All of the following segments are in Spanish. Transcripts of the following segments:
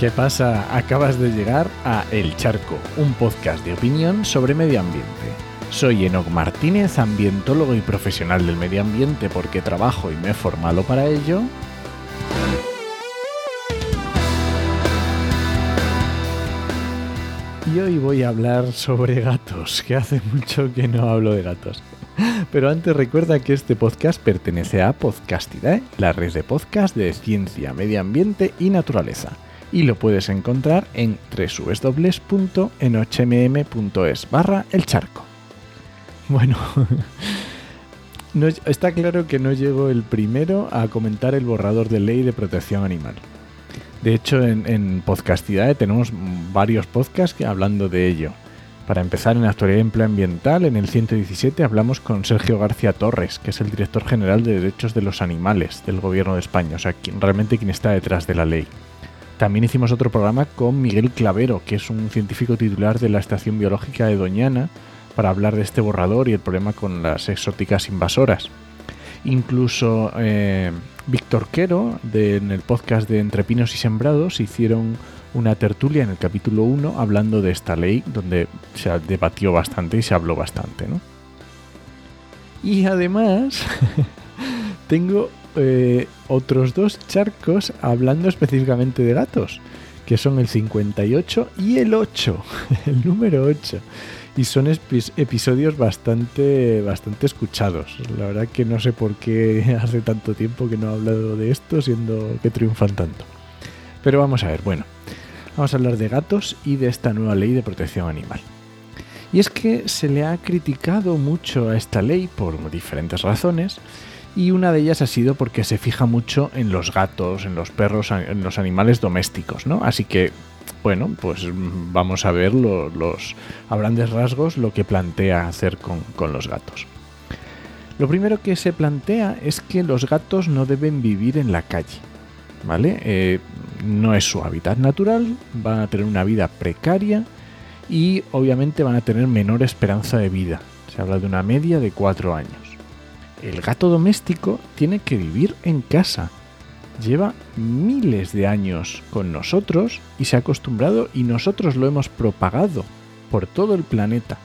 ¿Qué pasa? Acabas de llegar a El Charco, un podcast de opinión sobre medio ambiente. Soy Enoc Martínez, ambientólogo y profesional del medio ambiente porque trabajo y me he formado para ello. Y hoy voy a hablar sobre gatos, que hace mucho que no hablo de gatos. Pero antes recuerda que este podcast pertenece a Podcastidae, la red de podcast de ciencia, medio ambiente y naturaleza y lo puedes encontrar en www.enochmm.es barra el charco. Bueno, está claro que no llego el primero a comentar el borrador de ley de protección animal. De hecho, en, en tenemos varios podcasts hablando de ello. Para empezar, en actualidad y empleo ambiental, en el 117 hablamos con Sergio García Torres, que es el director general de Derechos de los Animales del Gobierno de España, o sea, realmente quien está detrás de la ley. También hicimos otro programa con Miguel Clavero, que es un científico titular de la Estación Biológica de Doñana, para hablar de este borrador y el problema con las exóticas invasoras. Incluso eh, Víctor Quero, en el podcast de Entre Pinos y Sembrados, hicieron una tertulia en el capítulo 1 hablando de esta ley, donde se debatió bastante y se habló bastante. Y además, tengo eh, otros dos charcos hablando específicamente de gatos, que son el 58 y el 8, el número 8. Y son episodios bastante, bastante escuchados. La verdad que no sé por qué hace tanto tiempo que no he hablado de esto, siendo que triunfan tanto. Pero vamos a ver, bueno, vamos a hablar de gatos y de esta nueva ley de protección animal. Y es que se le ha criticado mucho a esta ley por diferentes razones, y una de ellas ha sido porque se fija mucho en los gatos, en los perros, en los animales domésticos, ¿no? Así que, bueno, pues vamos a ver los, a grandes rasgos lo que plantea hacer con, los gatos. Lo primero que se plantea es que los gatos no deben vivir en la calle, ¿vale? Eh, no es su hábitat natural, van a tener una vida precaria y obviamente van a tener menor esperanza de vida. Se habla de una media de cuatro años el gato doméstico tiene que vivir en casa. Lleva miles de años con nosotros y se ha acostumbrado y nosotros lo hemos propagado por todo el planeta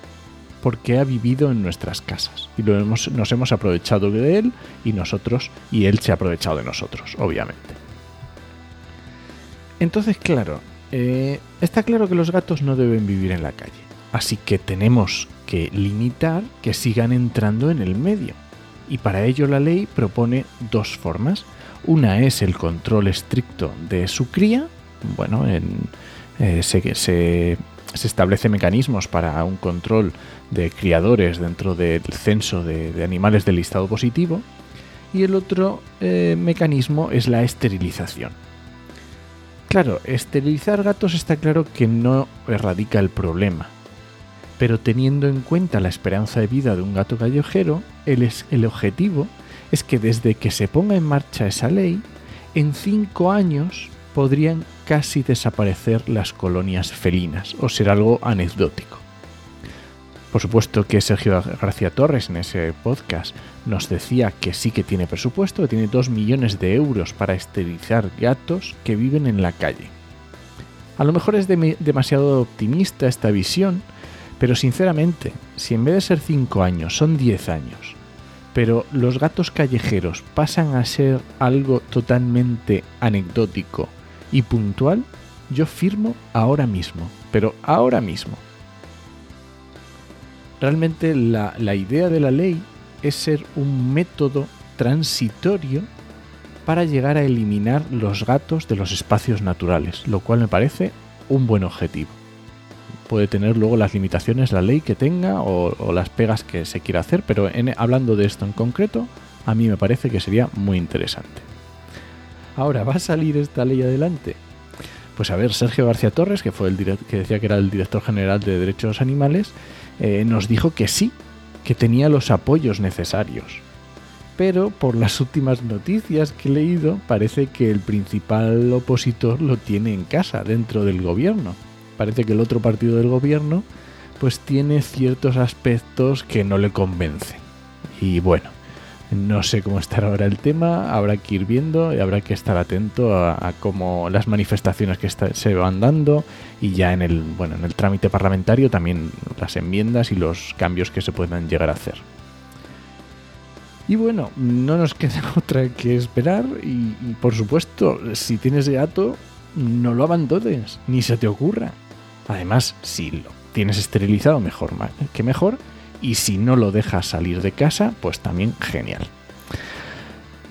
porque ha vivido en nuestras casas y nos hemos aprovechado de él y nosotros y él se ha aprovechado de nosotros, obviamente. Entonces, claro, eh, está claro que los gatos no deben vivir en la calle, así que tenemos que limitar que sigan entrando en el medio y para ello la ley propone dos formas. Una es el control estricto de su cría, bueno, eh, se, se, establece mecanismos para un control de criadores dentro del censo de, animales del listado positivo, y el otro eh, mecanismo es la esterilización. Claro, esterilizar gatos está claro que no erradica el problema, pero teniendo en cuenta la esperanza de vida de un gato callejero, el, objetivo es que desde que se ponga en marcha esa ley, en cinco años podrían casi desaparecer las colonias felinas o ser algo anecdótico. Por supuesto que Sergio García Torres en ese podcast nos decía que sí que tiene presupuesto, que tiene 2 millones de euros para esterilizar gatos que viven en la calle. A lo mejor es demasiado optimista esta visión, pero sinceramente, si en vez de ser 5 años son 10 años, pero los gatos callejeros pasan a ser algo totalmente anecdótico y puntual, yo firmo ahora mismo, pero ahora mismo. Realmente la, la idea de la ley es ser un método transitorio para llegar a eliminar los gatos de los espacios naturales, lo cual me parece un buen objetivo puede tener luego las limitaciones, la ley que tenga o, las pegas que se quiera hacer, pero hablando de esto en concreto, a mí me parece que sería muy interesante. Ahora, ¿va a salir esta ley adelante? Pues a ver, Sergio García Torres, que fue el que decía que era el director general de Derechos Animales, eh, nos dijo que sí, que tenía los apoyos necesarios. Pero por las últimas noticias que he leído, parece que el principal opositor lo tiene en casa, dentro del gobierno parece que el otro partido del gobierno pues tiene ciertos aspectos que no le convencen. Y bueno, No sé cómo estará ahora el tema, habrá que ir viendo y habrá que estar atento a, cómo las manifestaciones que se van dando y ya en el, bueno, en el trámite parlamentario también las enmiendas y los cambios que se puedan llegar a hacer. Y bueno, no nos queda otra que esperar y, por supuesto, si tienes gato, no lo abandones, ni se te ocurra. Además, si lo tienes esterilizado, mejor que mejor y si no lo dejas salir de casa, pues también genial.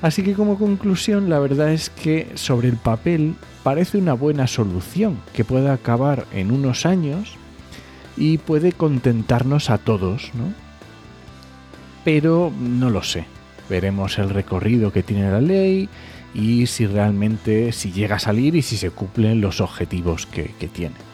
Así que como conclusión, la verdad es que sobre el papel parece una buena solución que puede acabar en unos años y puede contentarnos a todos, ¿no? Pero no lo sé. Veremos el recorrido que tiene la ley y si realmente si llega a salir y si se cumplen los objetivos que, que tiene.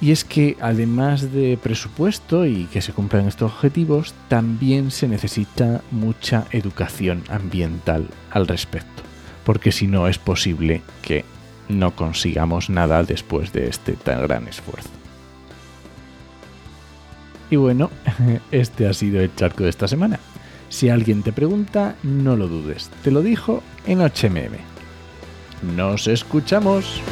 Y es que además de presupuesto y que se cumplan estos objetivos, también se necesita mucha educación ambiental al respecto, porque si no es posible que no consigamos nada después de este tan gran esfuerzo. Y bueno, este ha sido el charco de esta semana. Si alguien te pregunta, no lo dudes, te lo dijo en HMM. Nos escuchamos.